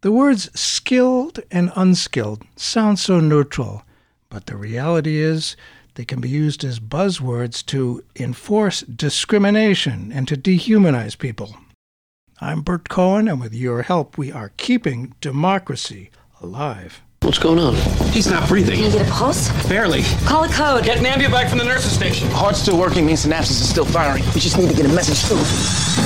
The words skilled and unskilled sound so neutral, but the reality is they can be used as buzzwords to enforce discrimination and to dehumanize people. I'm Burt Cohen, and with your help, we are keeping democracy alive. What's going on? He's not breathing. Can you get a pulse? Barely. Call a code. Get Nambia back from the nurse's station. Heart's still working means synapses are still firing. We just need to get a message through.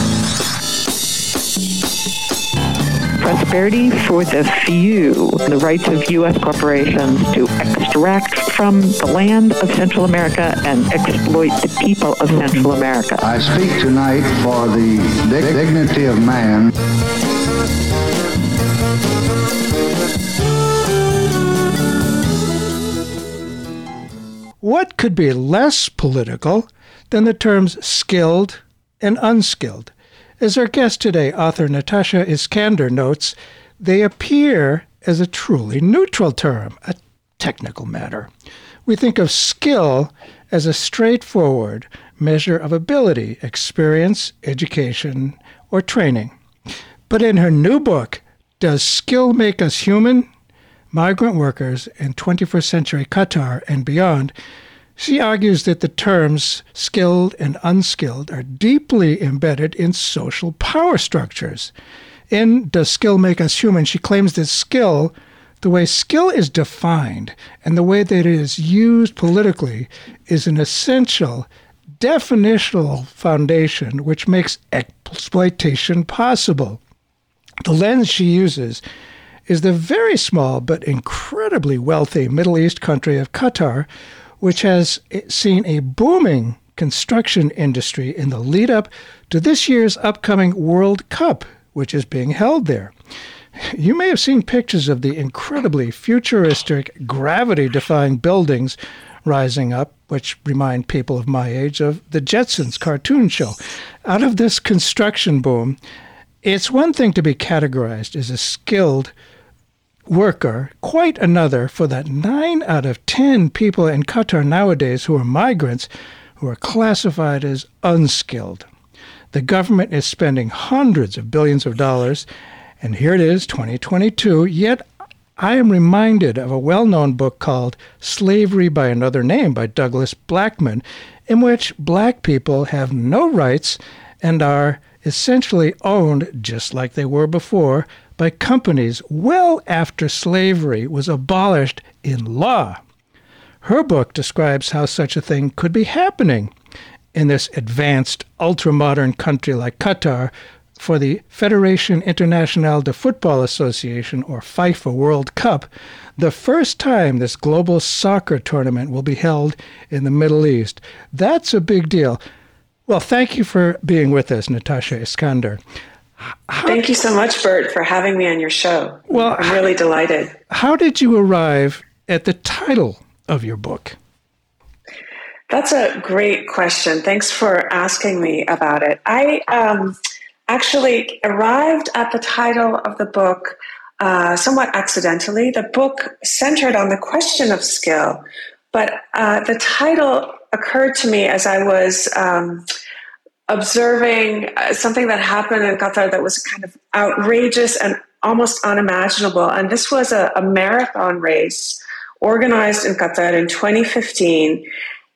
Prosperity for the few, the rights of U.S. corporations to extract from the land of Central America and exploit the people of Central America. I speak tonight for the dignity of man. What could be less political than the terms skilled and unskilled? As our guest today, author Natasha Iskander notes, they appear as a truly neutral term, a technical matter. We think of skill as a straightforward measure of ability, experience, education, or training. But in her new book, Does Skill Make Us Human? Migrant Workers in 21st Century Qatar and Beyond, she argues that the terms skilled and unskilled are deeply embedded in social power structures. In Does Skill Make Us Human? she claims that skill, the way skill is defined and the way that it is used politically, is an essential definitional foundation which makes exploitation possible. The lens she uses is the very small but incredibly wealthy Middle East country of Qatar, which has seen a booming construction industry in the lead up to this year's upcoming World Cup, which is being held there. You may have seen pictures of the incredibly futuristic, gravity defying buildings rising up, which remind people of my age of the Jetsons cartoon show. Out of this construction boom, it's one thing to be categorized as a skilled worker, quite another for that nine out of ten people in Qatar nowadays who are migrants who are classified as unskilled. The government is spending hundreds of billions of dollars, and here it is, 2022, yet I am reminded of a well known book called Slavery by Another Name by Douglas Blackmon, in which black people have no rights and are essentially owned just like they were before by companies well after slavery was abolished in law. Her book describes how such a thing could be happening in this advanced, ultra-modern country like Qatar for the Fédération Internationale de Football Association, or FIFA World Cup, the first time this global soccer tournament will be held in the Middle East. That's a big deal. Well, thank you for being with us, Natasha Iskander. How, Thank you so much, Burt, for having me on your show. Well, I'm really delighted. How did you arrive at the title of your book? That's a great question. Thanks for asking me about it. I um, actually arrived at the title of the book uh, somewhat accidentally. The book centered on the question of skill, but uh, the title occurred to me as I was. Um, observing uh, something that happened in Qatar that was kind of outrageous and almost unimaginable. And this was a, a marathon race organized in Qatar in 2015.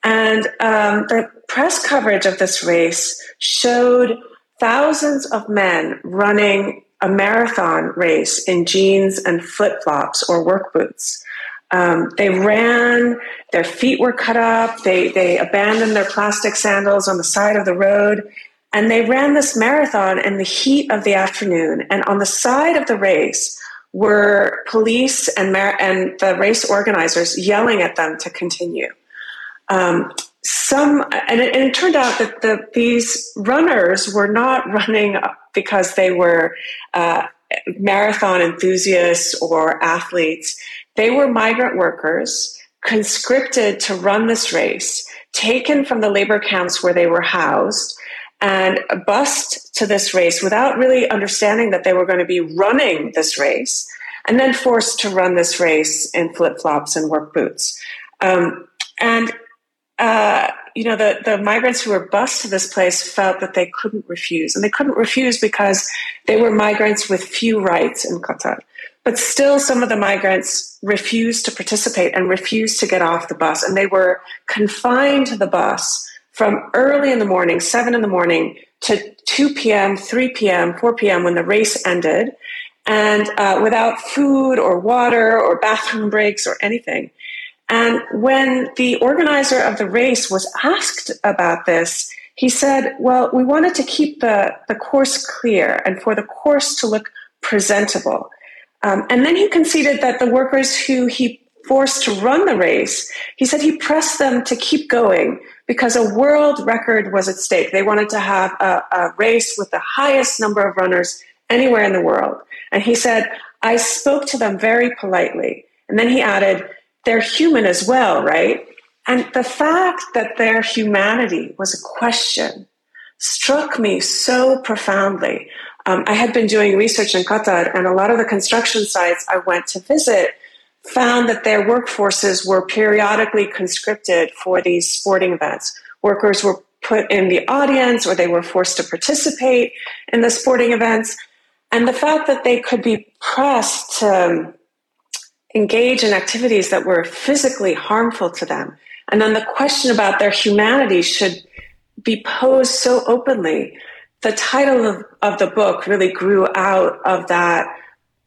And um, the press coverage of this race showed thousands of men running a marathon race in jeans and flip flops or work boots. Um, they ran, their feet were cut up, they, they abandoned their plastic sandals on the side of the road, and they ran this marathon in the heat of the afternoon. And on the side of the race were police and, mar- and the race organizers yelling at them to continue. Um, some and it, and it, turned out that the, these runners were not running because they were uh, marathon enthusiasts or athletes they were migrant workers conscripted to run this race, taken from the labor camps where they were housed, and bussed to this race without really understanding that they were going to be running this race, and then forced to run this race in flip flops and work boots. Um, and uh, you know, the, the migrants who were bused to this place felt that they couldn't refuse. And they couldn't refuse because they were migrants with few rights in Qatar. But still, some of the migrants refused to participate and refused to get off the bus. And they were confined to the bus from early in the morning, seven in the morning, to 2 p.m., 3 p.m., 4 p.m. when the race ended, and uh, without food or water or bathroom breaks or anything. And when the organizer of the race was asked about this, he said, Well, we wanted to keep the, the course clear and for the course to look presentable. Um, and then he conceded that the workers who he forced to run the race, he said he pressed them to keep going because a world record was at stake. They wanted to have a, a race with the highest number of runners anywhere in the world. And he said, I spoke to them very politely. And then he added, they're human as well, right? And the fact that their humanity was a question struck me so profoundly. Um, I had been doing research in Qatar, and a lot of the construction sites I went to visit found that their workforces were periodically conscripted for these sporting events. Workers were put in the audience or they were forced to participate in the sporting events. And the fact that they could be pressed to engage in activities that were physically harmful to them. And then the question about their humanity should be posed so openly the title of, of the book really grew out of that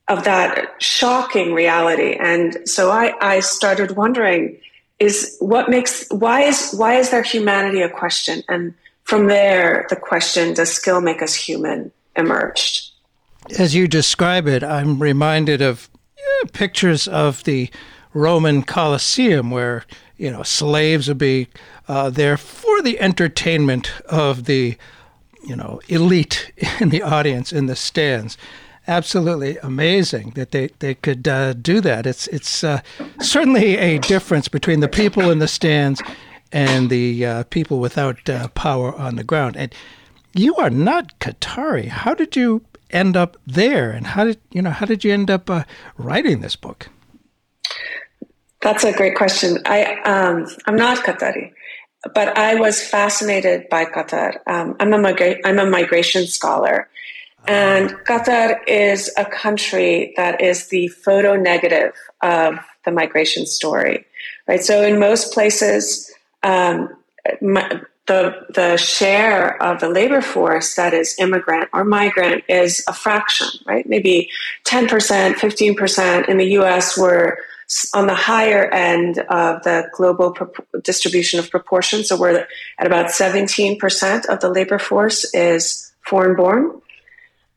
of that shocking reality. And so I, I started wondering is what makes why is why is there humanity a question? And from there the question, does skill make us human emerged. As you describe it, I'm reminded of pictures of the Roman Colosseum where you know slaves would be uh, there for the entertainment of the you know, elite in the audience in the stands. Absolutely amazing that they, they could uh, do that. It's it's uh, certainly a difference between the people in the stands and the uh, people without uh, power on the ground. And you are not Qatari. How did you end up there? And how did you know? How did you end up uh, writing this book? That's a great question. I um, I'm not Qatari but I was fascinated by Qatar. Um, I'm, a migra- I'm a migration scholar. And Qatar is a country that is the photo negative of the migration story, right? So in most places, um, my, the the share of the labor force that is immigrant or migrant is a fraction, right? Maybe ten percent, fifteen percent. In the U.S., we're on the higher end of the global pro- distribution of proportion. So we're at about 17% of the labor force is foreign born.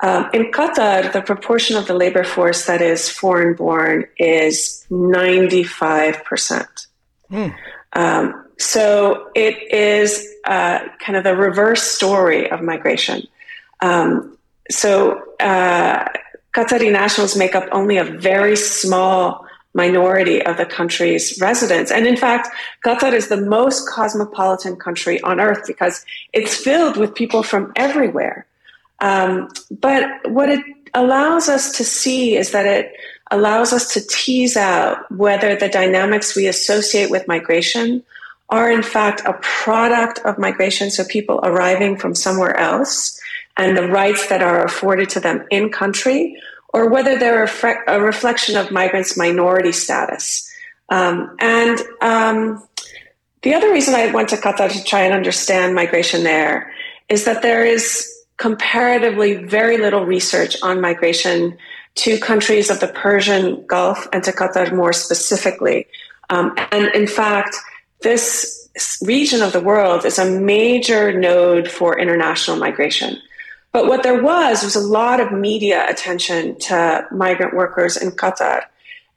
Um, in Qatar, the proportion of the labor force that is foreign born is 95%. Mm. Um, so it is uh, kind of the reverse story of migration. Um, so uh, Qatari nationals make up only a very small minority of the country's residents. And in fact, Qatar is the most cosmopolitan country on earth because it's filled with people from everywhere. Um, but what it allows us to see is that it allows us to tease out whether the dynamics we associate with migration are in fact a product of migration, so people arriving from somewhere else and the rights that are afforded to them in country, or whether they're a, reflection of migrants' minority status. Um, and um, the other reason I went to Qatar to try and understand migration there is that there is comparatively very little research on migration to countries of the Persian Gulf and to Qatar more specifically. Um, and in fact, this region of the world is a major node for international migration. But what there was was a lot of media attention to migrant workers in Qatar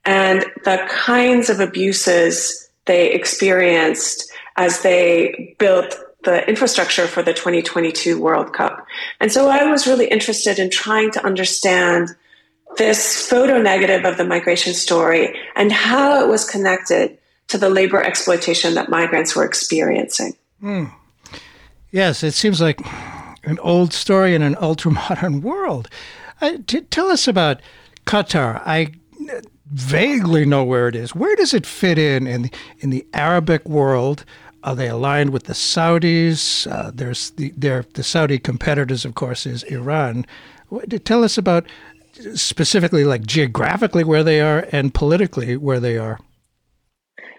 and the kinds of abuses they experienced as they built the infrastructure for the 2022 World Cup. And so I was really interested in trying to understand this photo negative of the migration story and how it was connected to the labor exploitation that migrants were experiencing. Mm. Yes, it seems like an old story in an ultra modern world. Uh, t- tell us about Qatar. I vaguely know where it is. Where does it fit in in the, in the Arabic world? Are they aligned with the Saudis? Uh, there's the the Saudi competitors, of course, is Iran. Tell us about specifically, like geographically, where they are and politically where they are.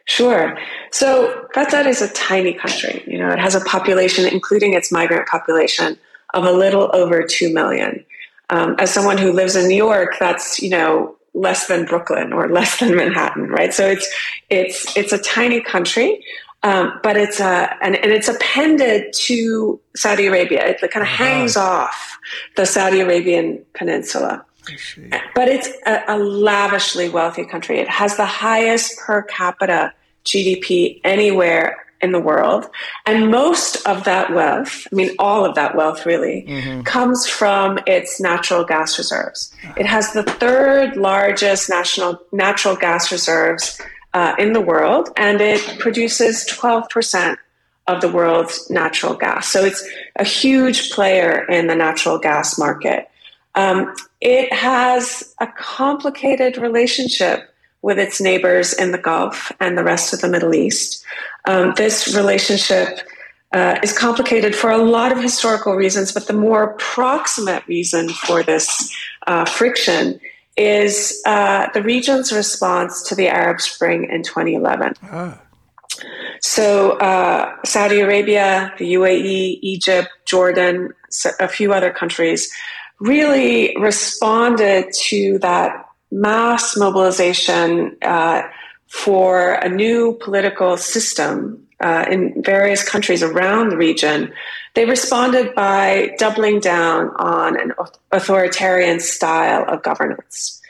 Sure. So Qatar is a tiny country. You know, it has a population, including its migrant population, of a little over two million. Um, as someone who lives in New York, that's you know less than Brooklyn or less than Manhattan, right? So it's it's it's a tiny country, um, but it's a and, and, it's appended to Saudi Arabia. It kind of uh-huh. hangs off the Saudi Arabian peninsula. But it's a, a lavishly wealthy country. It has the highest per capita GDP anywhere in the world. And most of that wealth, I mean, all of that wealth really, mm-hmm. comes from its natural gas reserves. It has the third largest national natural gas reserves uh, in the world, and it produces 12% of the world's natural gas. So it's a huge player in the natural gas market. Um, it has a complicated relationship with its neighbors in the Gulf and the rest of the Middle East. Um, this relationship uh, is complicated for a lot of historical reasons, but the more proximate reason for this uh, friction is uh, the region's response to the Arab Spring in 2011. Ah. So, uh, Saudi Arabia, the UAE, Egypt, Jordan, a few other countries really responded to that mass mobilization uh, for a new political system uh, in various countries around the region. They responded by doubling down on an authoritarian style of governance.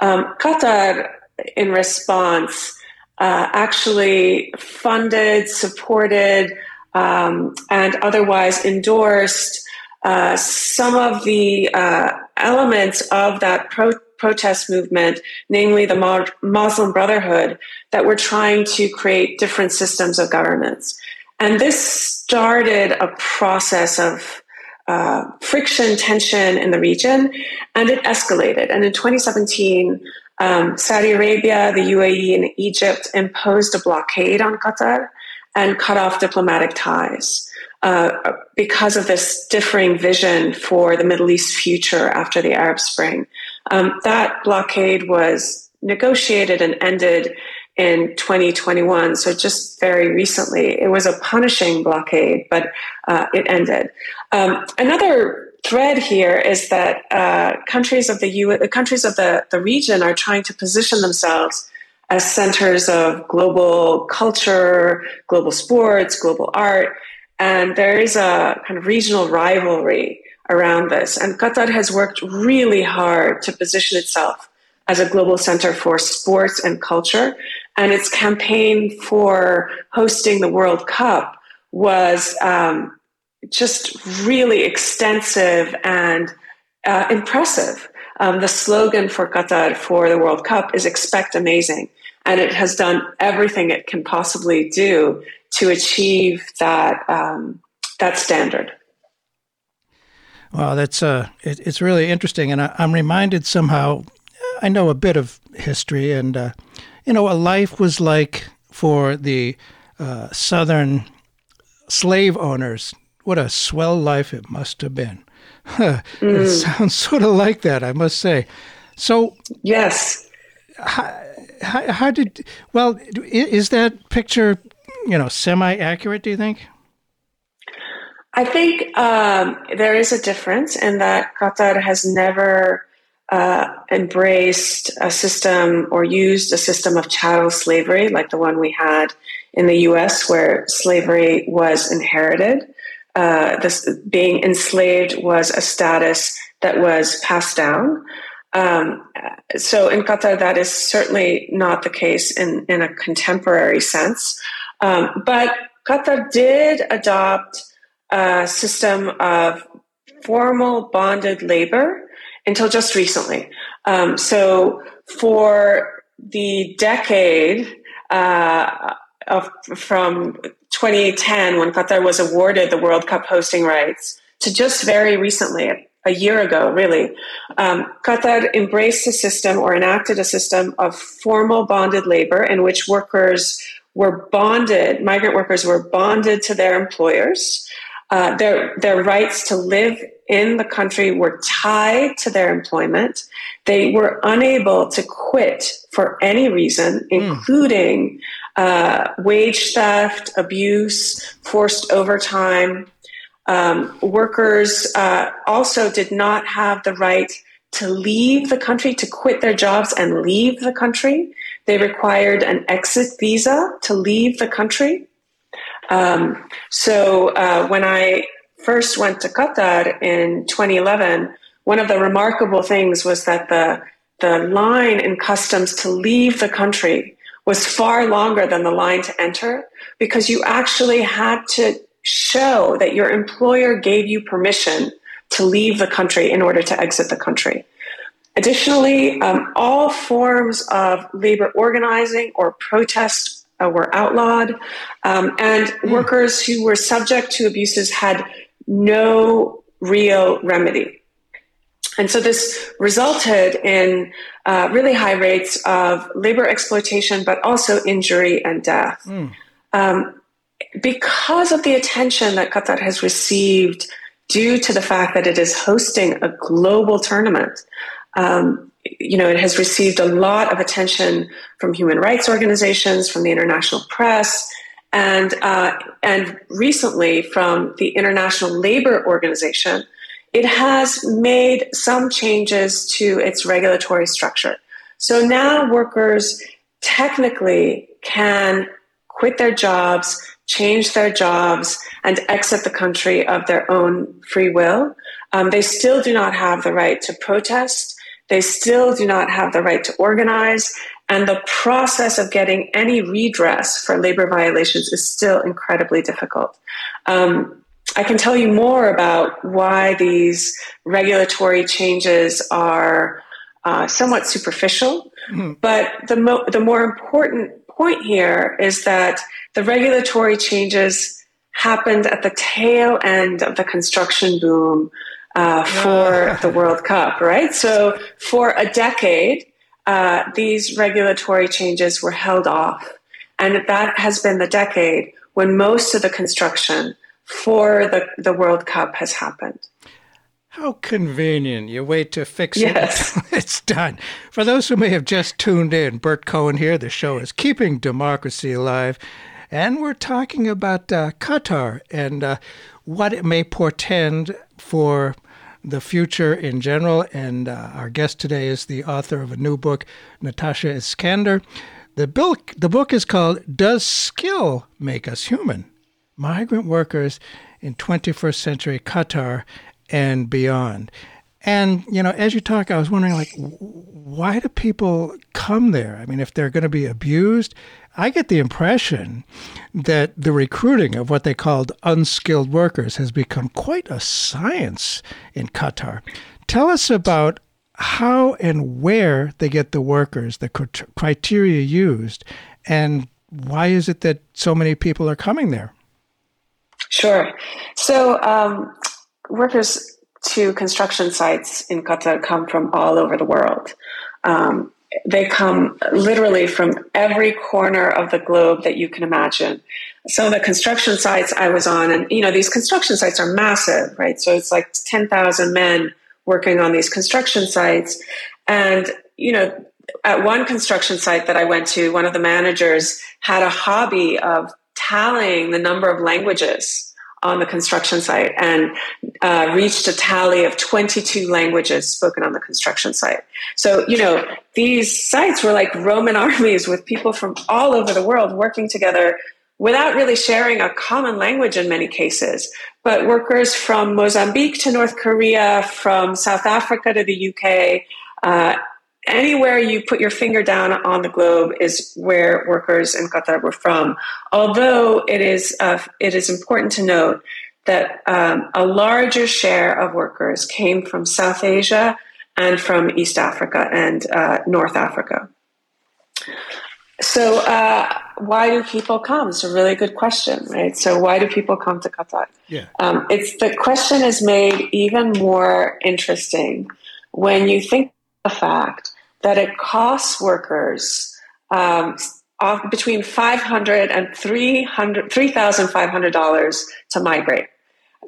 Um, Qatar, in response, uh, actually funded, supported, um, and otherwise endorsed uh, some of the uh, elements of that pro- protest movement, namely the Muslim Brotherhood, that were trying to create different systems of governments. And this started a process of uh, friction, tension in the region, and it escalated. And in 2017, um, Saudi Arabia, the UAE, and Egypt imposed a blockade on Qatar and cut off diplomatic ties. Uh, because of this differing vision for the Middle East future after the Arab Spring. Um, that blockade was negotiated and ended in 2021, so just very recently. It was a punishing blockade, but uh, it ended. Um, another thread here is that uh, countries of the U- countries of the, the region are trying to position themselves as centers of global culture, global sports, global art, and there is a kind of regional rivalry around this. And Qatar has worked really hard to position itself as a global center for sports and culture. And its campaign for hosting the World Cup was um, just really extensive and uh, impressive. Um, the slogan for Qatar for the World Cup is expect amazing. And it has done everything it can possibly do to achieve that um, that standard. Wow, that's uh, it, it's really interesting, and I, am reminded somehow. I know a bit of history, and uh, you know, a life was like for the uh, southern slave owners. What a swell life it must have been. mm. It sounds sort of like that, I must say. So, yes. How, how, how did well is that picture you know, semi accurate, do you think? I think um, there is a difference in that Qatar has never uh, embraced a system or used a system of chattel slavery like the one we had in the US, where slavery was inherited. Uh, this, being enslaved was a status that was passed down. Um, so in Qatar, that is certainly not the case in, in a contemporary sense. Um, but Qatar did adopt a system of formal bonded labor until just recently. Um, so for the decade uh, of from 2010, when Qatar was awarded the World Cup hosting rights, to just very recently, a year ago, really, um, Qatar embraced a system or enacted a system of formal bonded labor in which workers were bonded, migrant workers were bonded to their employers. Uh, their, their rights to live in the country were tied to their employment. They were unable to quit for any reason, including uh, wage theft, abuse, forced overtime. Um, workers uh, also did not have the right to leave the country, to quit their jobs and leave the country. They required an exit visa to leave the country. Um, so uh, when I first went to Qatar in 2011, one of the remarkable things was that the the line in customs to leave the country was far longer than the line to enter because you actually had to show that your employer gave you permission to leave the country in order to exit the country. Additionally, um, all forms of labor organizing or protest uh, were outlawed, um, and mm. workers who were subject to abuses had no real remedy. And so this resulted in uh, really high rates of labor exploitation, but also injury and death. Mm. Um, because of the attention that Qatar has received due to the fact that it is hosting a global tournament, um, you know, it has received a lot of attention from human rights organizations, from the international press, and uh, and recently from the International Labor Organization. It has made some changes to its regulatory structure. So now workers technically can quit their jobs, change their jobs, and exit the country of their own free will. Um, they still do not have the right to protest. They still do not have the right to organize. And the process of getting any redress for labor violations is still incredibly difficult. Um, I can tell you more about why these regulatory changes are uh, somewhat superficial. Mm-hmm. But the, mo- the more important point here is that the regulatory changes happened at the tail end of the construction boom uh, for the World Cup, right? So for a decade, uh, these regulatory changes were held off. And that has been the decade when most of the construction for the, the World Cup has happened. How convenient. You wait to fix yes. it it's done. For those who may have just tuned in, Burt Cohen here. The show is Keeping Democracy Alive. And we're talking about uh, Qatar and uh, what it may portend for the future in general. And uh, our guest today is the author of a new book, Natasha Iskander. The book, the book is called Does Skill Make Us Human? Migrant Workers in 21st Century Qatar and Beyond. And, you know, as you talk, I was wondering, like, why do people come there? I mean, if they're going to be abused, I get the impression that the recruiting of what they called unskilled workers has become quite a science in Qatar. Tell us about how and where they get the workers, the criteria used, and why is it that so many people are coming there? Sure. So, um, workers to construction sites in Qatar come from all over the world. Um, they come literally from every corner of the globe that you can imagine. Some of the construction sites I was on, and you know, these construction sites are massive, right? So it's like 10,000 men working on these construction sites. And, you know, at one construction site that I went to, one of the managers had a hobby of tallying the number of languages on the construction site and uh, reached a tally of 22 languages spoken on the construction site. So, you know, these sites were like Roman armies with people from all over the world working together without really sharing a common language in many cases. But workers from Mozambique to North Korea, from South Africa to the UK, uh, anywhere you put your finger down on the globe is where workers in Qatar were from. Although it is uh, it is important to note that um, a larger share of workers came from South Asia and from East Africa and uh, North Africa. So, uh, why do people come? It's a really good question, right? So, why do people come to Qatar? Yeah. Um, it's the question is made even more interesting when you think the fact that it costs workers um, between $500 and $3,500 to migrate.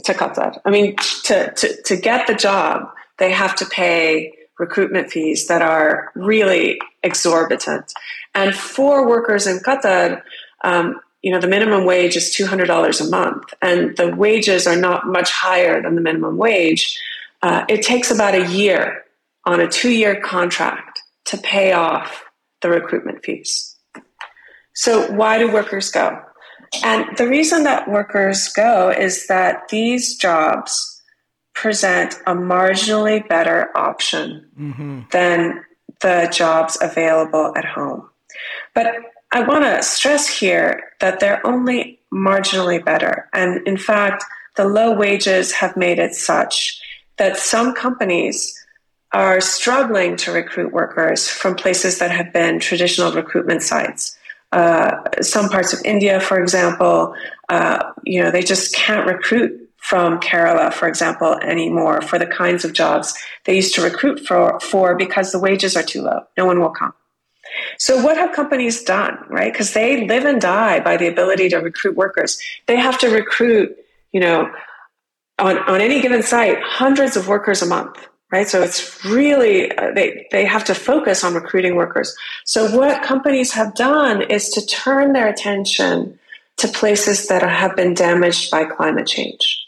to Qatar. I mean, to, to, to get the job, they have to pay recruitment fees that are really exorbitant. And for workers in Qatar, um, you know, the minimum wage is $200 a month, and the wages are not much higher than the minimum wage. Uh, it takes about a year on a two year contract to pay off the recruitment fees. So, why do workers go? And the reason that workers go is that these jobs present a marginally better option mm-hmm. than the jobs available at home. But I want to stress here that they're only marginally better. And in fact, the low wages have made it such that some companies are struggling to recruit workers from places that have been traditional recruitment sites. Uh, some parts of India, for example, uh, you know, they just can't recruit from Kerala, for example, anymore for the kinds of jobs they used to recruit for, for because the wages are too low. No one will come. So what have companies done, right? Because they live and die by the ability to recruit workers. They have to recruit, you know, on, on any given site, hundreds of workers a month right? So it's really, uh, they, they have to focus on recruiting workers. So what companies have done is to turn their attention to places that have been damaged by climate change.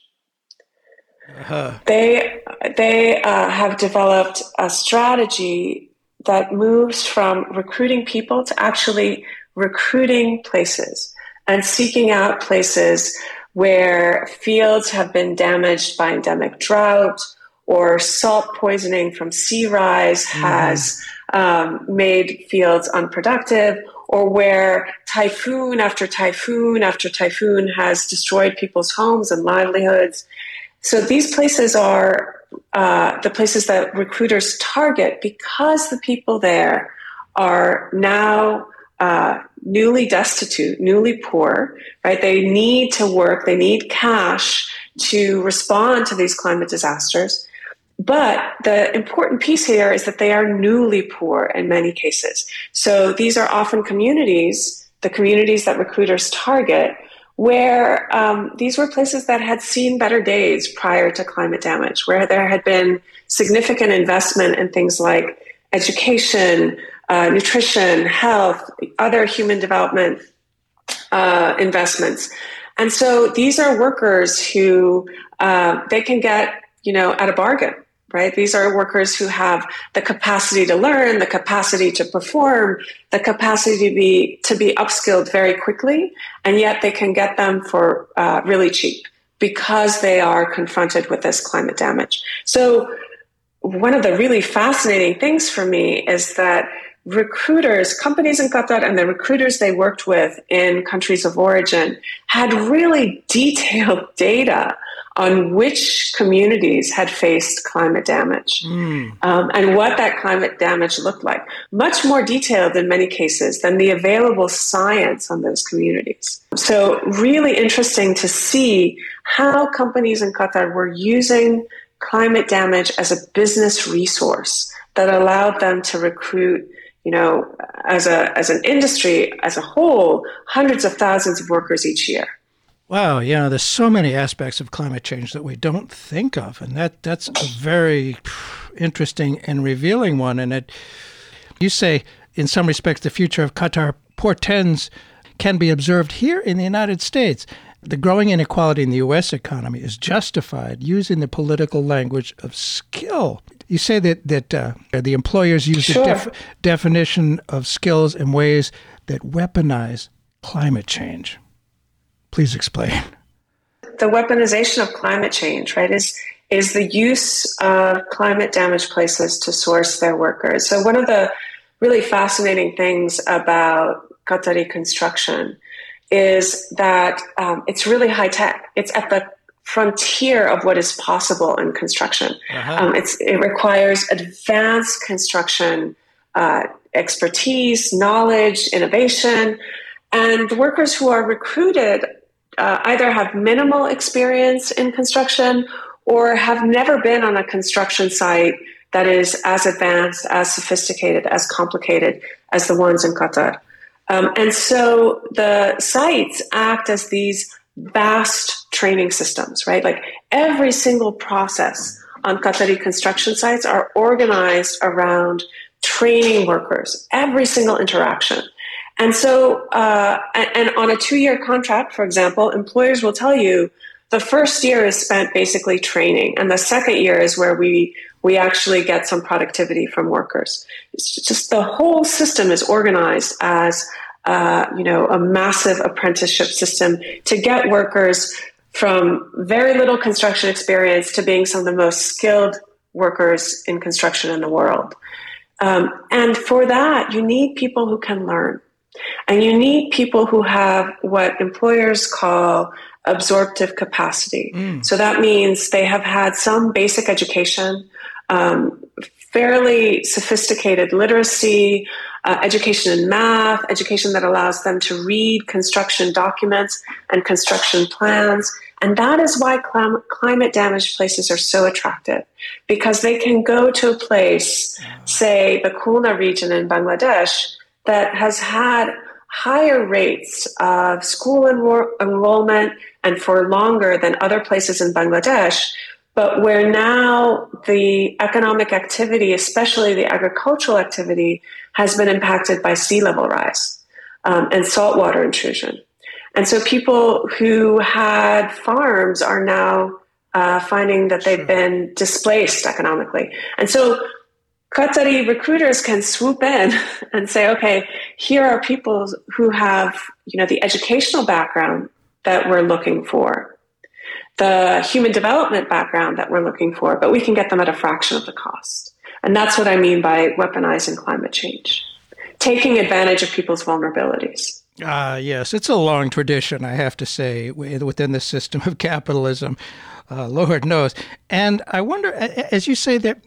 Uh-huh. They, they uh, have developed a strategy that moves from recruiting people to actually recruiting places and seeking out places where fields have been damaged by endemic drought or salt poisoning from sea rise mm-hmm. has um, made fields unproductive, or where typhoon after typhoon after typhoon has destroyed people's homes and livelihoods. So these places are uh, the places that recruiters target because the people there are now uh, newly destitute, newly poor, right? They need to work, they need cash to respond to these climate disasters. But the important piece here is that they are newly poor in many cases. So these are often communities, the communities that recruiters target, where um, these were places that had seen better days prior to climate damage, where there had been significant investment in things like education, uh, nutrition, health, other human development uh, investments. And so these are workers who uh, they can get, you know, at a bargain right? These are workers who have the capacity to learn, the capacity to perform, the capacity to be to be upskilled very quickly, and yet they can get them for uh, really cheap because they are confronted with this climate damage. So, one of the really fascinating things for me is that recruiters, companies in Qatar, and the recruiters they worked with in countries of origin had really detailed data on which communities had faced climate damage mm. um, and what that climate damage looked like. Much more detailed in many cases than the available science on those communities. So, really interesting to see how companies in Qatar were using climate damage as a business resource that allowed them to recruit you know as a as an industry as a whole hundreds of thousands of workers each year Wow, yeah, there's so many aspects of climate change that we don't think of, and that that's a very interesting and revealing one. And it, you say, in some respects, the future of Qatar portends can be observed here in the United States. The growing inequality in the U.S. economy is justified using the political language of skill. You say that that uh, the employers use sure. the def- definition of skills in ways that weaponize climate change. Please explain. The weaponization of climate change, right, is is the use of climate damaged places to source their workers. So one of the really fascinating things about Qatari construction is that um, it's really high tech. It's at the frontier of what is possible in construction. Uh-huh. Um, it requires advanced construction uh, expertise, knowledge, innovation. And the workers who are recruited uh, either have minimal experience in construction or have never been on a construction site that is as advanced, as sophisticated, as complicated as the ones in Qatar. Um, and so the sites act as these vast training systems, right? Like every single process on Qatari construction sites are organized around training workers, every single interaction. And so, uh, and, and on a two year contract, for example, employers will tell you the first year is spent basically training, and the second year is where we we actually get some productivity from workers. It's just the whole system is organized as uh, you know a massive apprenticeship system to get workers from very little construction experience to being some of the most skilled workers in construction in the world. Um, and for that, you need people who can learn. And you need people who have what employers call absorptive capacity. Mm. So that means they have had some basic education, um, fairly sophisticated literacy, uh, education in math, education that allows them to read construction documents and construction plans. And that is why clim- climate damaged places are so attractive because they can go to a place, say the Khulna region in Bangladesh, that has had higher rates of school enro- enrollment and for longer than other places in Bangladesh, but where now the economic activity, especially the agricultural activity, has been impacted by sea level rise um, and saltwater intrusion. And so people who had farms are now uh, finding that they've been displaced economically. And so Qatari recruiters can swoop in and say, okay, here are people who have, you know, the educational background that we're looking for, the human development background that we're looking for, but we can get them at a fraction of the cost. And that's what I mean by weaponizing climate change, taking advantage of people's vulnerabilities. Ah, uh, yes, it's a long tradition, I have to say, within the system of capitalism. Uh, Lord knows. And I wonder, as you say that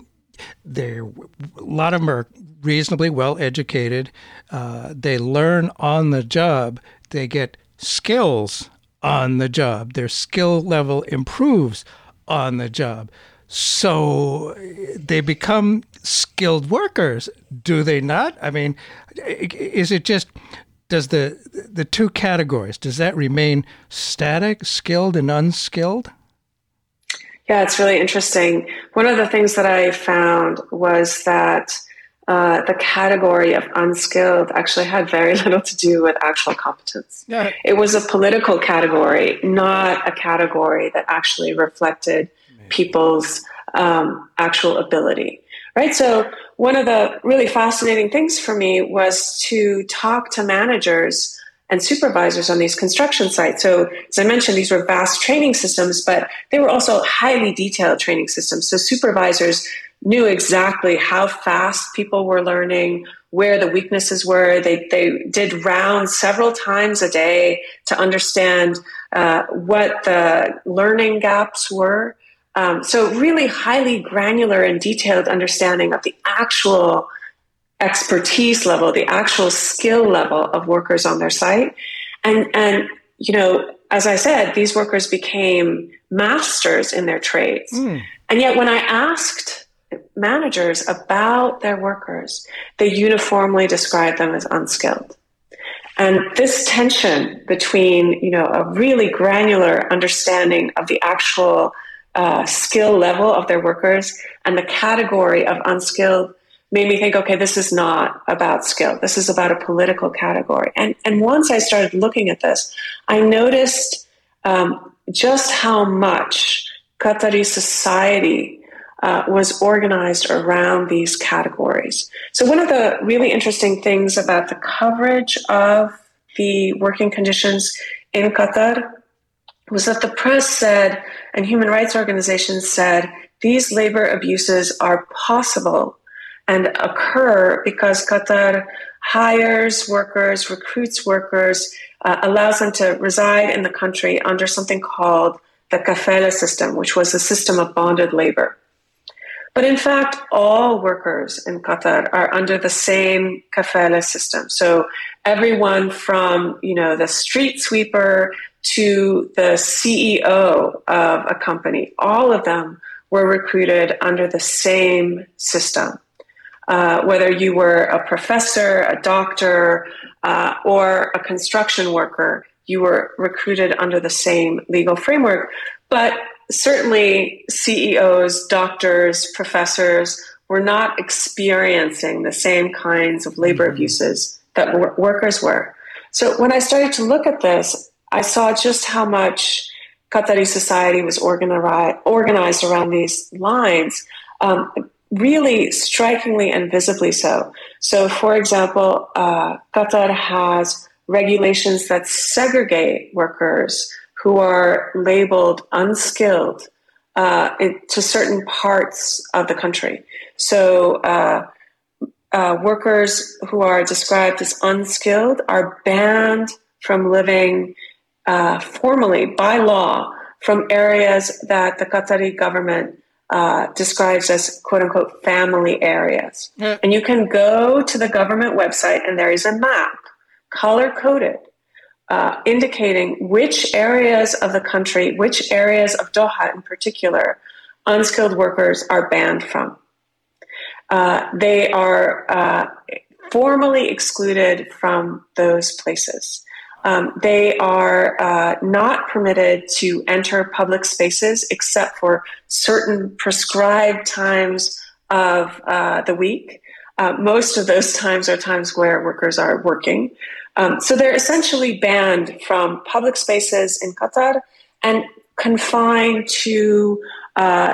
they're a lot of them are reasonably well educated. Uh, they learn on the job. They get skills on the job. Their skill level improves on the job. So they become skilled workers, do they not? I mean, is it just does the the two categories does that remain static, skilled and unskilled? Yeah, it's really interesting. One of the things that I found was that uh, the category of unskilled actually had very little to do with actual competence. Yeah. It was a political category, not a category that actually reflected people's um, actual ability. Right. So one of the really fascinating things for me was to talk to managers and supervisors on these construction sites. So, as I mentioned, these were vast training systems, but they were also highly detailed training systems. So, supervisors knew exactly how fast people were learning, where the weaknesses were. They, they did rounds several times a day to understand uh, what the learning gaps were. Um, so, really highly granular and detailed understanding of the actual expertise level, the actual skill level of workers on their site. And, and, you know, as I said, these workers became masters in their trades. Mm. And yet when I asked managers about their workers, they uniformly describe them as unskilled. And this tension between, you know, a really granular understanding of the actual uh, skill level of their workers and the category of unskilled made me think, okay, this is not about skill. This is about a political category. And, and once I started looking at this, I noticed um, just how much Qatari society uh, was organized around these categories. So, one of the really interesting things about the coverage of the working conditions in Qatar was that the press said, and human rights organizations said, these labor abuses are possible and occur because Qatar hires workers, recruits workers, uh, allows them to reside in the country under something called the kafala system, which was a system of bonded labor. But in fact, all workers in Qatar are under the same kafala system. So everyone from, you know, the street sweeper to the CEO of a company, all of them were recruited under the same system uh, whether you were a professor, a doctor, uh, or a construction worker, you were recruited under the same legal framework. But certainly, CEOs, doctors, professors were not experiencing the same kinds of labor mm-hmm. abuses that workers were. So when I started to look at this, I saw just how much Qatari society was organized around these lines, um, really strikingly and visibly so. So, for example, uh, Qatar has regulations that segregate workers who are labeled unskilled uh, to certain parts of the country. So, uh, uh, workers who are described as unskilled are banned from living uh, formally by law from areas that the Qatari government uh, describes as quote unquote family areas. And you can go to the government website and there is a map, color coded, uh, indicating which areas of the country, which areas of Doha in particular, unskilled workers are banned from. Uh, they are uh, formally excluded from those places. Um, they are uh, not permitted to enter public spaces except for certain prescribed times of uh, the week. Uh, most of those times are times where workers are working. Um, so they're essentially banned from public spaces in Qatar and confined to uh,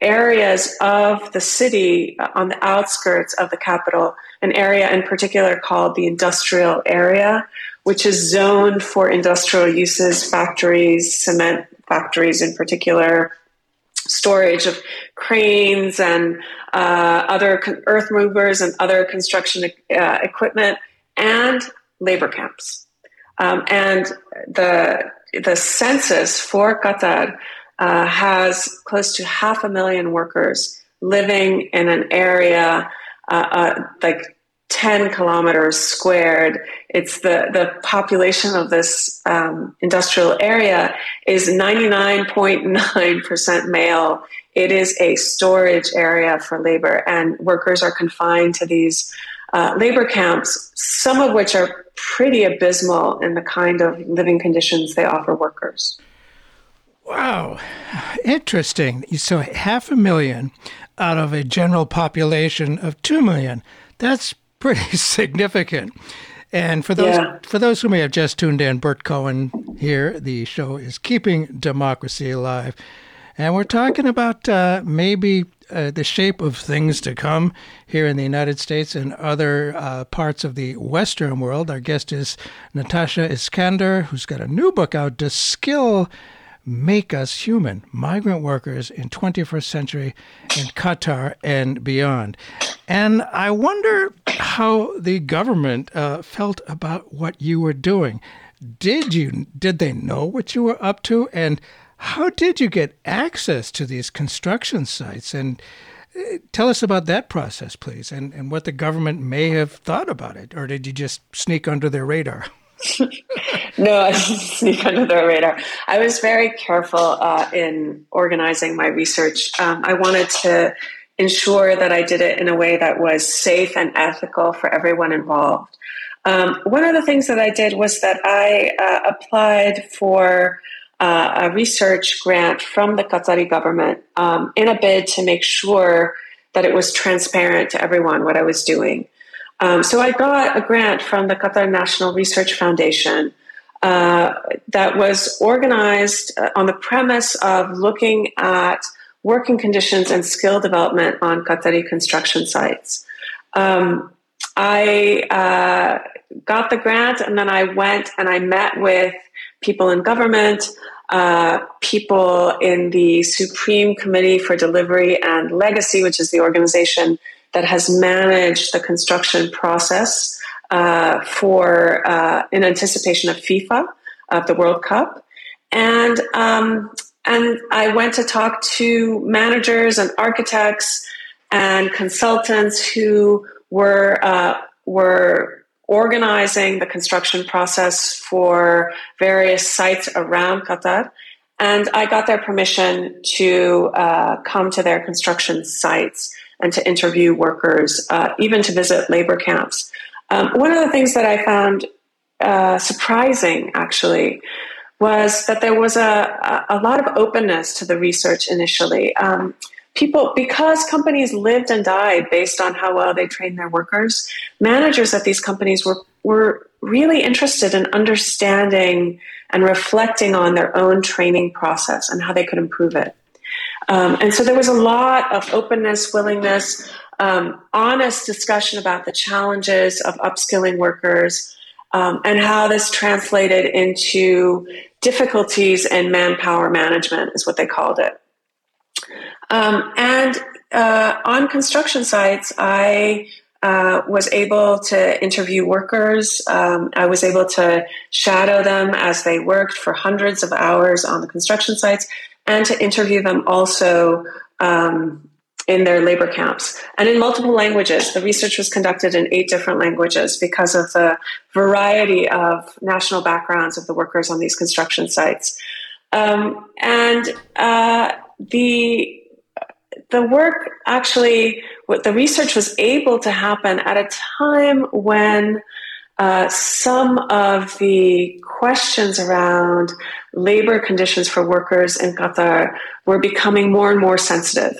areas of the city uh, on the outskirts of the capital, an area in particular called the industrial area, which is zoned for industrial uses, factories, cement factories in particular, storage of cranes and uh, other earth movers and other construction uh, equipment, and labor camps. Um, and the the census for Qatar uh, has close to half a million workers living in an area uh, uh, like 10 kilometers squared. It's the, the population of this um, industrial area is 99.9% male. It is a storage area for labor, and workers are confined to these uh, labor camps, some of which are pretty abysmal in the kind of living conditions they offer workers. Wow, interesting. So half a million out of a general population of 2 million. That's pretty significant. And for those yeah. for those who may have just tuned in, Burt Cohen here. The show is Keeping Democracy Alive. And we're talking about uh, maybe uh, the shape of things to come here in the United States and other uh, parts of the Western world. Our guest is Natasha Iskander, who's got a new book out, Does Skill make us human, migrant workers in 21st century in Qatar and beyond. And I wonder how the government uh, felt about what you were doing. Did you did they know what you were up to and how did you get access to these construction sites and uh, tell us about that process please and, and what the government may have thought about it or did you just sneak under their radar no, I didn't sneak under the radar. I was very careful uh, in organizing my research. Um, I wanted to ensure that I did it in a way that was safe and ethical for everyone involved. Um, one of the things that I did was that I uh, applied for uh, a research grant from the Qatari government um, in a bid to make sure that it was transparent to everyone what I was doing. Um, so I got a grant from the Qatar National Research Foundation uh, that was organized uh, on the premise of looking at working conditions and skill development on Qatari construction sites. Um, I uh, got the grant and then I went and I met with people in government, uh, people in the Supreme Committee for Delivery and Legacy, which is the organization that has managed the construction process uh, for uh, in anticipation of FIFA of the World Cup, and um, and I went to talk to managers and architects and consultants who were uh, were organizing the construction process for various sites around Qatar. And I got their permission to uh, come to their construction sites and to interview workers, uh, even to visit labor camps. Um, one of the things that I found uh, surprising, actually, was that there was a, a lot of openness to the research initially. Um, people, because companies lived and died based on how well they trained their workers, managers at these companies were, were really interested in understanding and reflecting on their own training process and how they could improve it. Um, and so there was a lot of openness, willingness, um, honest discussion about the challenges of upskilling workers um, and how this translated into difficulties in manpower management, is what they called it. Um, and uh, on construction sites, I uh, was able to interview workers. Um, I was able to shadow them as they worked for hundreds of hours on the construction sites and to interview them also um, in their labor camps and in multiple languages. The research was conducted in eight different languages because of the variety of national backgrounds of the workers on these construction sites. Um, and uh, the the work actually, the research was able to happen at a time when uh, some of the questions around labor conditions for workers in Qatar were becoming more and more sensitive.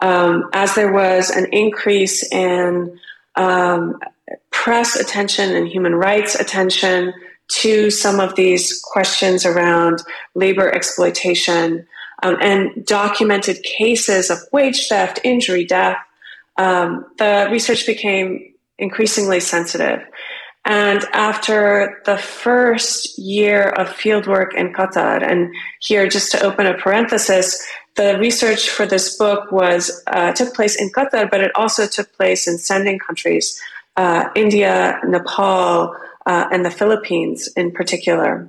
Um, as there was an increase in um, press attention and human rights attention to some of these questions around labor exploitation um, and documented cases of wage theft, injury, death, um, the research became increasingly sensitive. And after the first year of fieldwork in Qatar, and here just to open a parenthesis, the research for this book was uh, took place in Qatar, but it also took place in sending countries, uh, India, Nepal, uh, and the Philippines in particular.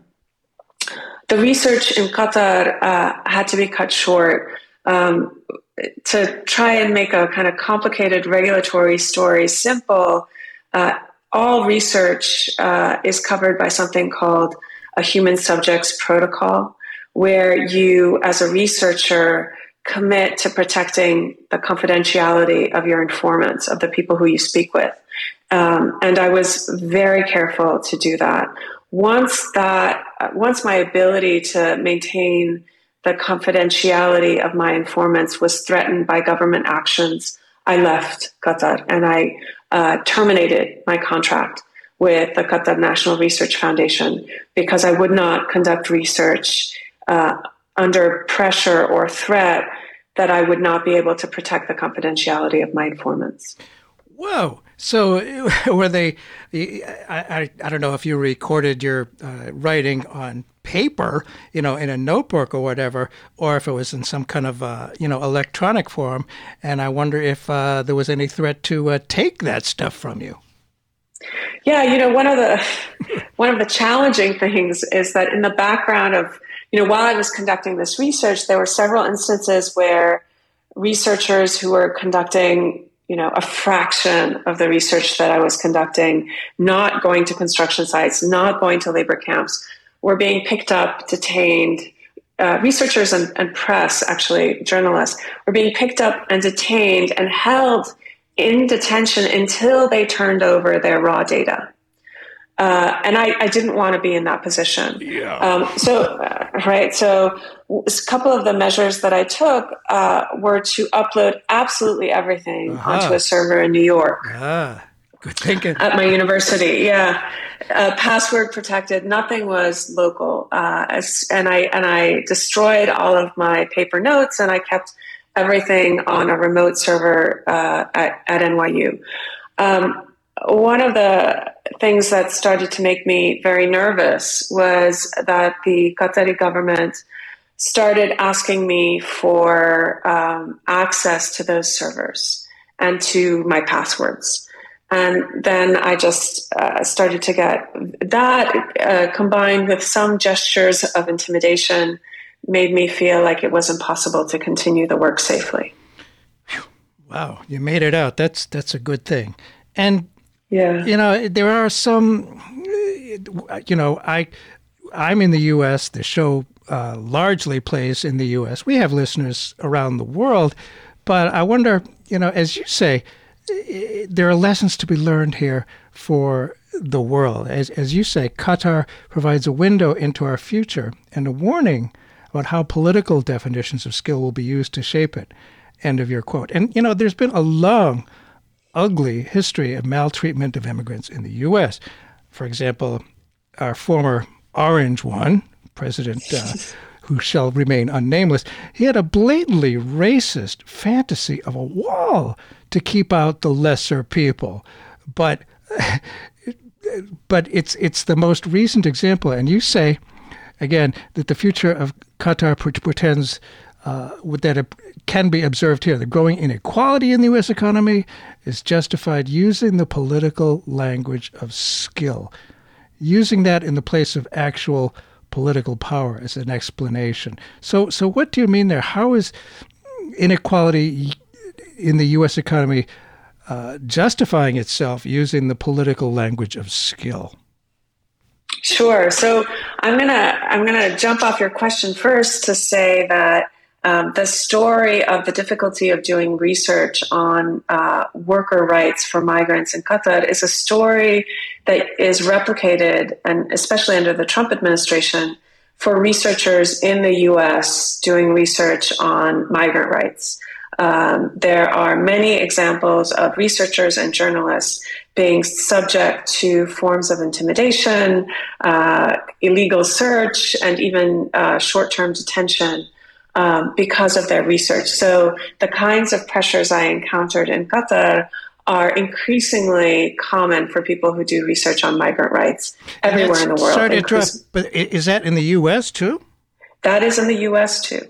The research in Qatar uh, had to be cut short um, to try and make a kind of complicated regulatory story simple uh, all research uh, is covered by something called a human subjects protocol, where you, as a researcher, commit to protecting the confidentiality of your informants, of the people who you speak with. Um, and I was very careful to do that. Once that, once my ability to maintain the confidentiality of my informants was threatened by government actions, I left Qatar and I uh, terminated my contract with the Qatar National Research Foundation because I would not conduct research uh, under pressure or threat that I would not be able to protect the confidentiality of my informants. Whoa. So were they? I, I, I don't know if you recorded your uh, writing on paper, you know, in a notebook or whatever, or if it was in some kind of, uh, you know, electronic form. And I wonder if uh, there was any threat to uh, take that stuff from you. Yeah, you know, one of the one of the challenging things is that in the background of, you know, while I was conducting this research, there were several instances where researchers who were conducting you know, a fraction of the research that I was conducting, not going to construction sites, not going to labor camps, were being picked up, detained. Uh, researchers and, and press, actually, journalists, were being picked up and detained and held in detention until they turned over their raw data. Uh, and I, I, didn't want to be in that position. Yeah. Um, so, uh, right. So, a couple of the measures that I took uh, were to upload absolutely everything uh-huh. onto a server in New York. Ah, good thinking. At my university, yeah uh, password protected. Nothing was local, uh, as, and I and I destroyed all of my paper notes, and I kept everything on a remote server uh, at, at NYU. Um, one of the things that started to make me very nervous was that the Qatari government started asking me for um, access to those servers and to my passwords. And then I just uh, started to get that uh, combined with some gestures of intimidation made me feel like it was impossible to continue the work safely. Wow, you made it out. That's that's a good thing. And yeah, you know there are some. You know, I I'm in the U.S. The show uh, largely plays in the U.S. We have listeners around the world, but I wonder, you know, as you say there are lessons to be learned here for the world. As, as you say, Qatar provides a window into our future and a warning about how political definitions of skill will be used to shape it. End of your quote. And, you know, there's been a long, ugly history of maltreatment of immigrants in the U.S. For example, our former Orange one, President, uh, who shall remain unnameless, he had a blatantly racist fantasy of a wall to keep out the lesser people. But but it's it's the most recent example, and you say again that the future of Qatar pretends uh, that can be observed here. The growing inequality in the U.S. economy is justified using the political language of skill, using that in the place of actual political power as an explanation. So, so what do you mean there? How is inequality in the U.S. economy uh, justifying itself using the political language of skill? Sure. So I'm gonna I'm gonna jump off your question first to say that um, the story of the difficulty of doing research on uh, worker rights for migrants in Qatar is a story that is replicated, and especially under the Trump administration, for researchers in the U.S. doing research on migrant rights. Um, there are many examples of researchers and journalists being subject to forms of intimidation, uh, illegal search, and even uh, short term detention um, because of their research. So, the kinds of pressures I encountered in Qatar are increasingly common for people who do research on migrant rights everywhere in the world. Sorry to interrupt, but is that in the U.S. too? That is in the U.S. too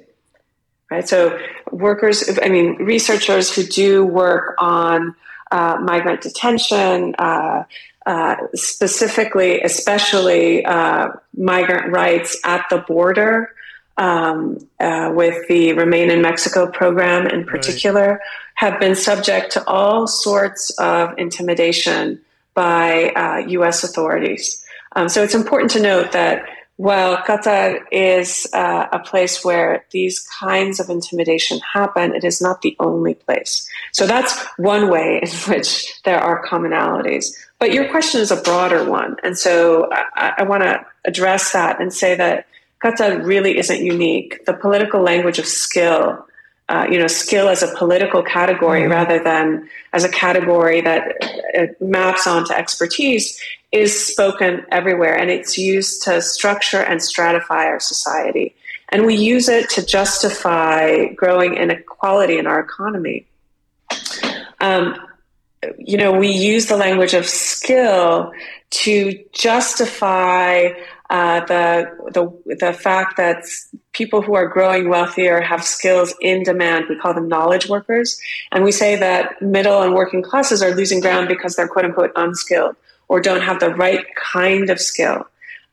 right? So workers, I mean, researchers who do work on uh, migrant detention, uh, uh, specifically, especially uh, migrant rights at the border, um, uh, with the Remain in Mexico program in particular, right. have been subject to all sorts of intimidation by U.S. Uh, authorities. Um, so it's important to note that while Qatar is uh, a place where these kinds of intimidation happen. It is not the only place. So that's one way in which there are commonalities. But your question is a broader one. And so I, I want to address that and say that Qatar really isn't unique. The political language of skill, uh, you know, skill as a political category mm-hmm. rather than as a category that uh, maps onto expertise is spoken everywhere and it's used to structure and stratify our society. And we use it to justify growing inequality in our economy. Um, you know, we use the language of skill to justify uh, the, the the fact that people who are growing wealthier have skills in demand. We call them knowledge workers, and we say that middle and working classes are losing ground because they're quote unquote unskilled or don't have the right kind of skill.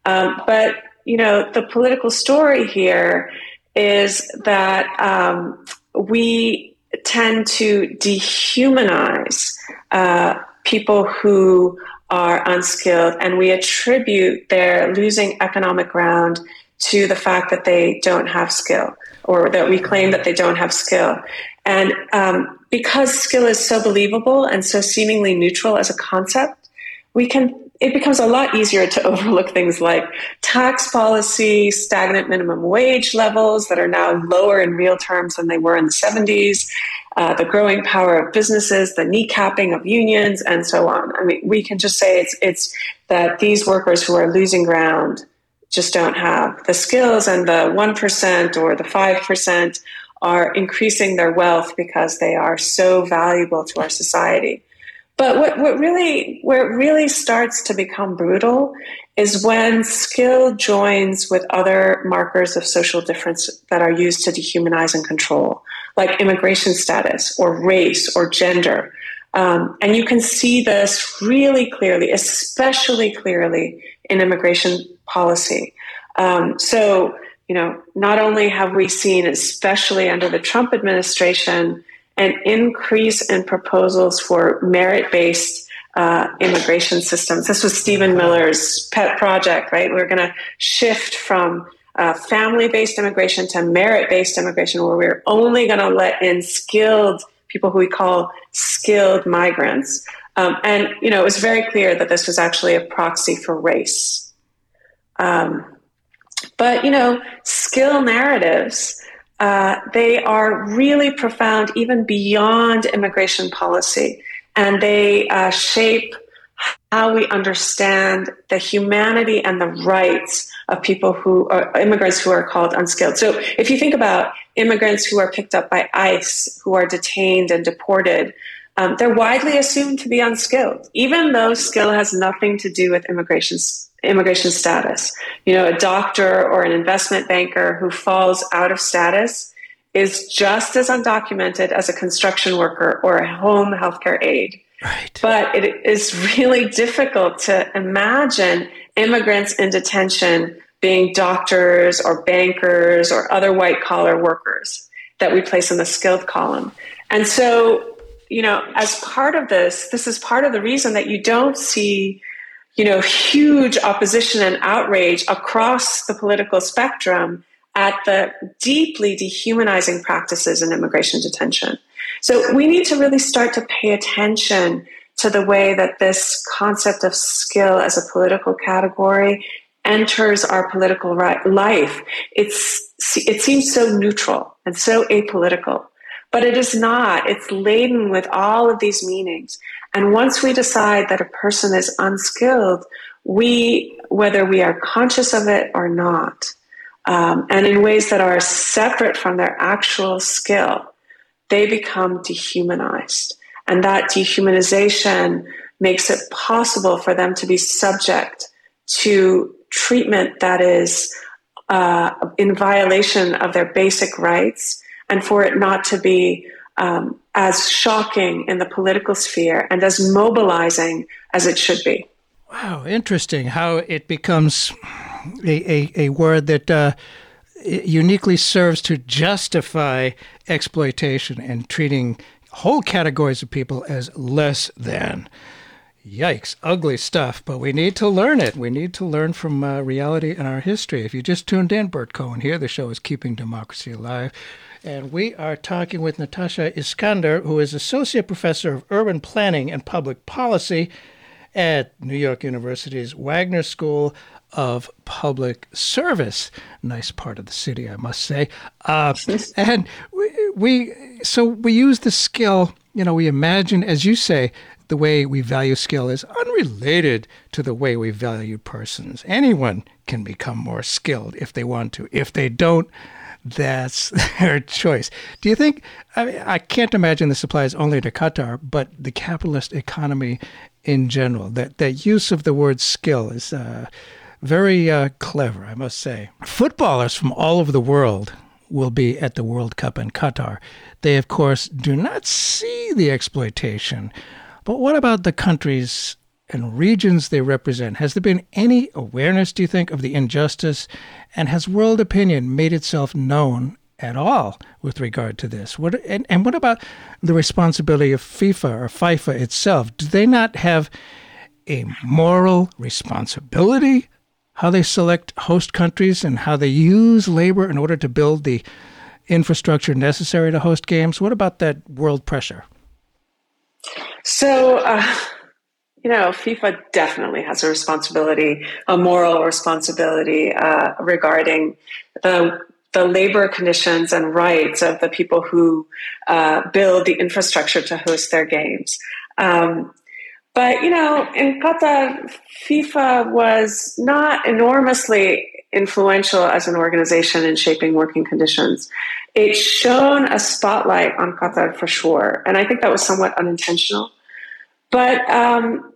Um, but you know, the political story here is that um, we tend to dehumanize uh, people who are unskilled, and we attribute their losing economic ground to the fact that they don't have skill, or that we claim that they don't have skill. And um, because skill is so believable and so seemingly neutral as a concept, we can it becomes a lot easier to overlook things like tax policy, stagnant minimum wage levels that are now lower in real terms than they were in the 70s, uh, the growing power of businesses, the kneecapping of unions, and so on. I mean, we can just say it's, it's that these workers who are losing ground just don't have the skills, and the 1% or the 5% are increasing their wealth because they are so valuable to our society. But what, what really, where it really starts to become brutal is when skill joins with other markers of social difference that are used to dehumanize and control, like immigration status or race or gender. Um, and you can see this really clearly, especially clearly in immigration policy. Um, so, you know, not only have we seen, especially under the Trump administration, an increase in proposals for merit based uh, immigration systems. This was Stephen Miller's pet project, right? We're going to shift from uh, family based immigration to merit based immigration, where we're only going to let in skilled people who we call skilled migrants. Um, and, you know, it was very clear that this was actually a proxy for race. Um, but, you know, skill narratives, uh, they are really profound even beyond immigration policy. And they uh, shape how we understand the humanity and the rights of people who are immigrants who are called unskilled. So if you think about immigrants who are picked up by ICE, who are detained and deported, um, they're widely assumed to be unskilled, even though skill has nothing to do with immigration immigration status. You know, a doctor or an investment banker who falls out of status is just as undocumented as a construction worker or a home healthcare aide. Right. But it is really difficult to imagine immigrants in detention being doctors or bankers or other white collar workers that we place in the skilled column. And so, you know, as part of this, this is part of the reason that you don't see, you know, huge opposition and outrage across the political spectrum at the deeply dehumanizing practices in immigration detention. So we need to really start to pay attention to the way that this concept of skill as a political category enters our political life. It's, it seems so neutral and so apolitical, but it is not. It's laden with all of these meanings. And once we decide that a person is unskilled, we, whether we are conscious of it or not, um, and in ways that are separate from their actual skill, they become dehumanized. And that dehumanization makes it possible for them to be subject to treatment that is uh, in violation of their basic rights, and for it not to be um, as shocking in the political sphere and as mobilizing as it should be. Wow, interesting how it becomes a, a, a word that uh, uniquely serves to justify exploitation and treating whole categories of people as less than. Yikes, ugly stuff, but we need to learn it. We need to learn from uh, reality and our history. If you just tuned in, Burt Cohen here. The show is Keeping Democracy Alive. And we are talking with Natasha Iskander, who is Associate Professor of Urban Planning and Public Policy at New York University's Wagner School of public service. Nice part of the city, I must say. Uh, and we, we, so we use the skill. You know, we imagine, as you say, the way we value skill is unrelated to the way we value persons. Anyone can become more skilled if they want to. If they don't, that's their choice. Do you think? I, mean, I can't imagine this applies only to Qatar, but the capitalist economy in general. That that use of the word skill is. Uh, very uh, clever, I must say. Footballers from all over the world will be at the World Cup in Qatar. They, of course, do not see the exploitation. But what about the countries and regions they represent? Has there been any awareness, do you think, of the injustice? And has world opinion made itself known at all with regard to this? What and, and what about the responsibility of FIFA or FIFA itself? Do they not have a moral responsibility how they select host countries and how they use labor in order to build the infrastructure necessary to host games. What about that world pressure? So, uh, you know, FIFA definitely has a responsibility, a moral responsibility uh, regarding the the labor conditions and rights of the people who uh, build the infrastructure to host their games. Um, but, you know, in Qatar, FIFA was not enormously influential as an organization in shaping working conditions. It shone a spotlight on Qatar for sure. And I think that was somewhat unintentional. But um,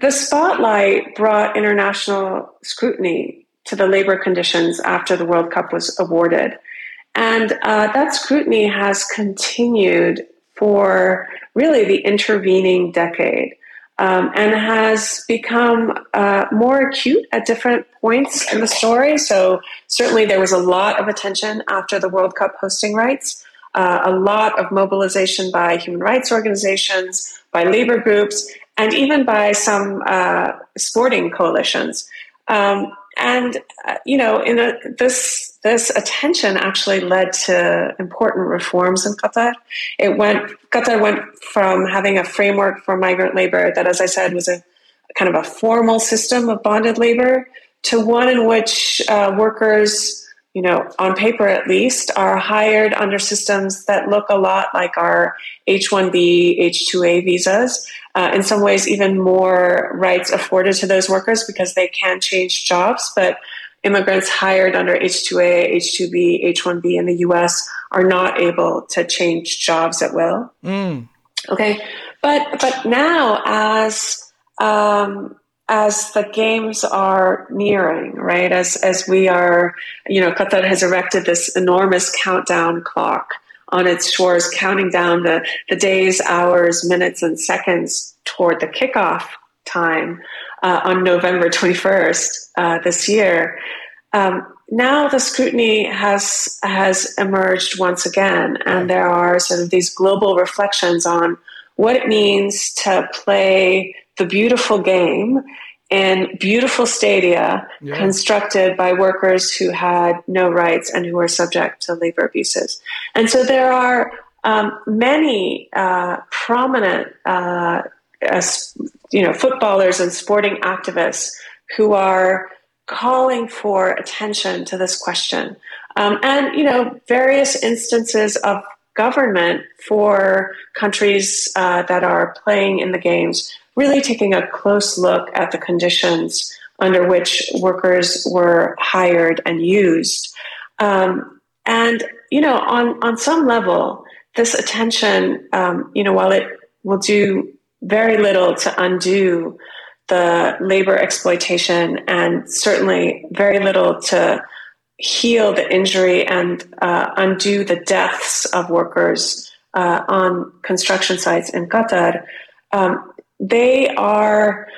the spotlight brought international scrutiny to the labor conditions after the World Cup was awarded. And uh, that scrutiny has continued for really the intervening decade um, and has become uh, more acute at different points in the story. So, certainly, there was a lot of attention after the World Cup hosting rights, uh, a lot of mobilization by human rights organizations, by labor groups, and even by some uh, sporting coalitions. Um, and uh, you know, in a, this this attention actually led to important reforms in Qatar. It went Qatar went from having a framework for migrant labor that, as I said, was a kind of a formal system of bonded labor to one in which uh, workers you know, on paper at least, are hired under systems that look a lot like our H 1B, H 2A visas. Uh, in some ways, even more rights afforded to those workers because they can change jobs. But immigrants hired under H 2A, H 2B, H 1B in the US are not able to change jobs at will. Mm. Okay. But, but now, as um, as the games are nearing, right? As as we are, you know, Qatar has erected this enormous countdown clock on its shores, counting down the, the days, hours, minutes, and seconds toward the kickoff time uh, on November 21st uh, this year. Um, now the scrutiny has has emerged once again, and there are sort of these global reflections on what it means to play the beautiful game in beautiful stadia yeah. constructed by workers who had no rights and who were subject to labor abuses. And so there are um, many uh, prominent, uh, uh, you know, footballers and sporting activists who are calling for attention to this question. Um, and, you know, various instances of government for countries uh, that are playing in the games, really taking a close look at the conditions under which workers were hired and used. Um, and, you know, on, on some level, this attention, um, you know, while it will do very little to undo the labor exploitation and certainly very little to heal the injury and uh, undo the deaths of workers uh, on construction sites in Qatar, um, they are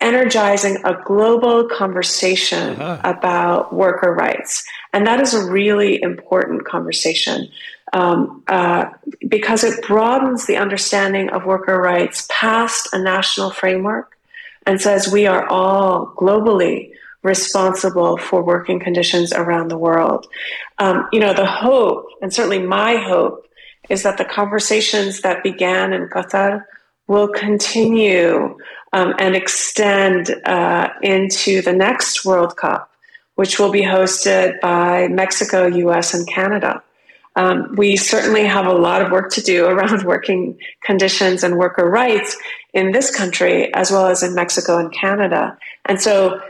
energizing a global conversation uh-huh. about worker rights. And that is a really important conversation um, uh, because it broadens the understanding of worker rights past a national framework and says we are all globally responsible for working conditions around the world. Um, you know, the hope, and certainly my hope, is that the conversations that began in Qatar will continue um, and extend uh, into the next World Cup, which will be hosted by Mexico, US, and Canada. Um, we certainly have a lot of work to do around working conditions and worker rights in this country as well as in Mexico and Canada. And so,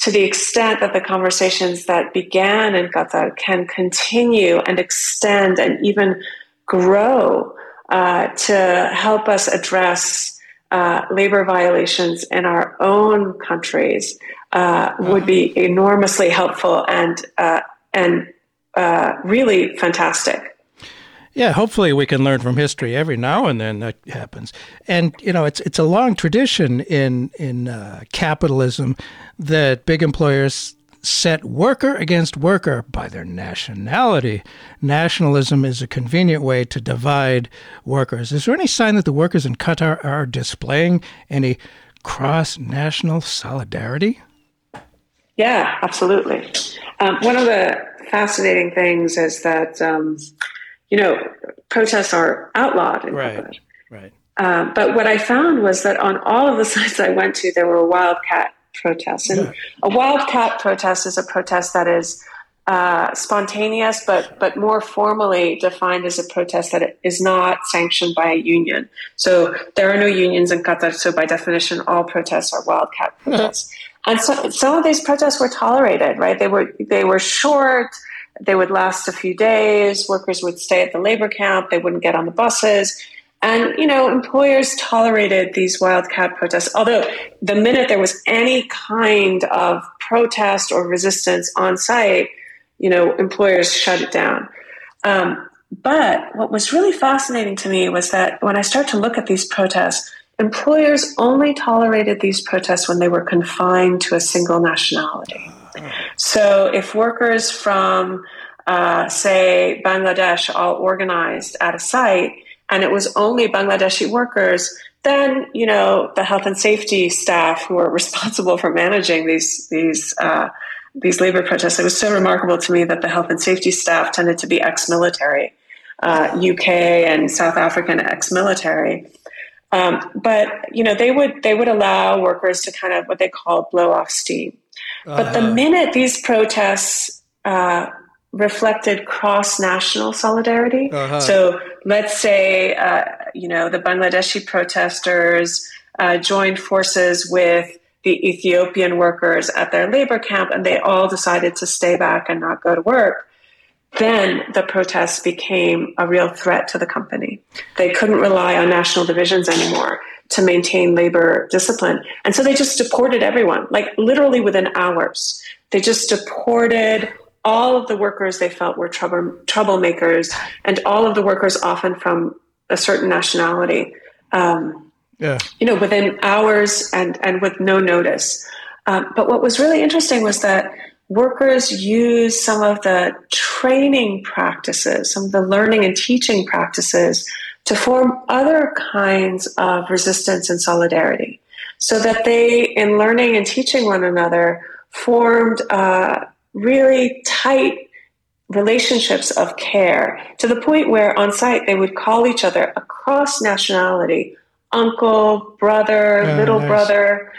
to the extent that the conversations that began in Qatar can continue and extend and even grow uh, to help us address uh, labor violations in our own countries uh, would be enormously helpful and uh, and uh, really fantastic. Yeah, hopefully we can learn from history. Every now and then that happens, and you know it's it's a long tradition in in uh, capitalism that big employers set worker against worker by their nationality. Nationalism is a convenient way to divide workers. Is there any sign that the workers in Qatar are displaying any cross national solidarity? Yeah, absolutely. Um, one of the fascinating things is that, um, you know, protests are outlawed in right, Qatar. Right. Um, but what I found was that on all of the sites I went to, there were wildcat protests. And yeah. a wildcat protest is a protest that is uh, spontaneous, but but more formally defined as a protest that is not sanctioned by a union. So there are no unions in Qatar. So by definition, all protests are wildcat protests. And so some of these protests were tolerated. Right? They were they were short. They would last a few days. Workers would stay at the labor camp. They wouldn't get on the buses. And, you know, employers tolerated these wildcat protests, although the minute there was any kind of protest or resistance on site, you know, employers shut it down. Um, but what was really fascinating to me was that when I start to look at these protests, employers only tolerated these protests when they were confined to a single nationality. So if workers from, uh, say, Bangladesh all organized at a site, and it was only Bangladeshi workers, then you know the health and safety staff who are responsible for managing these these uh, these labor protests, it was so remarkable to me that the health and safety staff tended to be ex-military, uh, UK and South African ex-military. Um, but you know, they would they would allow workers to kind of what they call blow off steam. Uh-huh. But the uh-huh. minute these protests uh, reflected cross national solidarity, uh-huh. so let's say uh, you know the Bangladeshi protesters uh, joined forces with the Ethiopian workers at their labor camp, and they all decided to stay back and not go to work. Then the protests became a real threat to the company. They couldn't rely on national divisions anymore to maintain labor discipline. And so they just deported everyone, like literally within hours. They just deported all of the workers they felt were trouble, troublemakers and all of the workers often from a certain nationality. Um, yeah. You know, within hours and, and with no notice. Um, but what was really interesting was that workers use some of the training practices, some of the learning and teaching practices to form other kinds of resistance and solidarity. So that they, in learning and teaching one another, formed uh, really tight relationships of care to the point where on site they would call each other across nationality uncle, brother, oh, little nice. brother.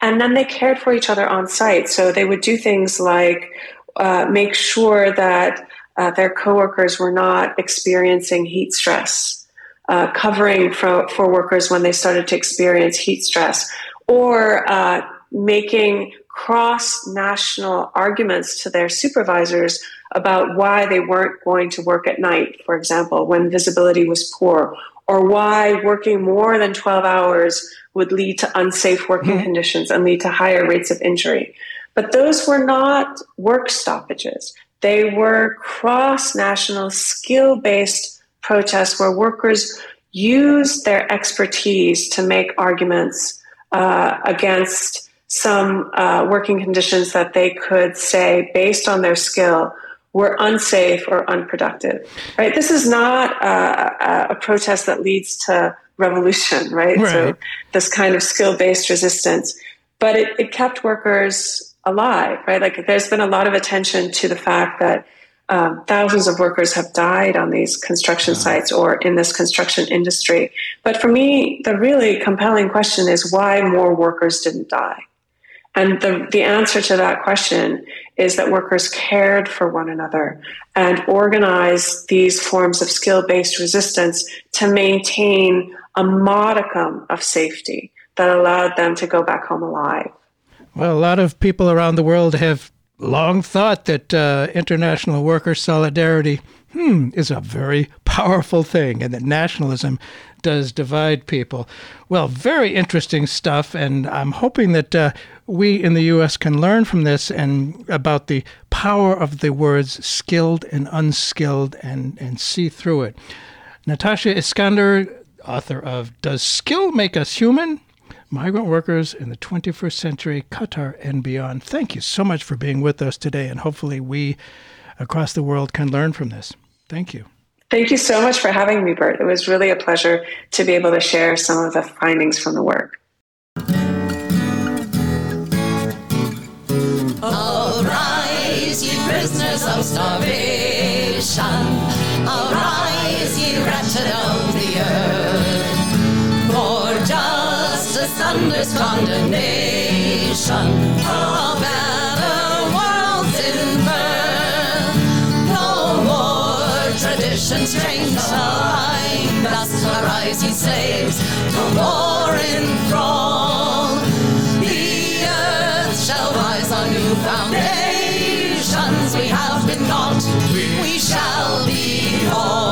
And then they cared for each other on site. So they would do things like uh, make sure that uh, their coworkers were not experiencing heat stress, uh, covering for, for workers when they started to experience heat stress, or uh, making cross national arguments to their supervisors about why they weren't going to work at night, for example, when visibility was poor, or why working more than 12 hours would lead to unsafe working mm-hmm. conditions and lead to higher rates of injury. But those were not work stoppages. They were cross national skill based protests where workers used their expertise to make arguments uh, against some uh, working conditions that they could say, based on their skill, were unsafe or unproductive. Right? This is not a, a protest that leads to revolution, right? right. So this kind of skill-based resistance, but it, it kept workers alive, right? Like there's been a lot of attention to the fact that um, thousands of workers have died on these construction sites or in this construction industry. But for me, the really compelling question is why more workers didn't die. And the, the answer to that question is that workers cared for one another and organized these forms of skill based resistance to maintain a modicum of safety that allowed them to go back home alive. Well, a lot of people around the world have long thought that uh, international worker solidarity hmm, is a very powerful thing and that nationalism does divide people. Well, very interesting stuff, and I'm hoping that uh, we in the U.S. can learn from this and about the power of the words skilled and unskilled and, and see through it. Natasha Iskander, author of Does Skill Make Us Human? Migrant Workers in the 21st Century, Qatar and Beyond. Thank you so much for being with us today, and hopefully we across the world can learn from this. Thank you. Thank you so much for having me, Burt. It was really a pleasure to be able to share some of the findings from the work. Arise, ye prisoners of starvation. Arise, ye wretched of the earth. For justice thunders condemnation. Arise, ye slaves, no more in thrall The earth shall rise on new foundations. We have been taught we shall be all.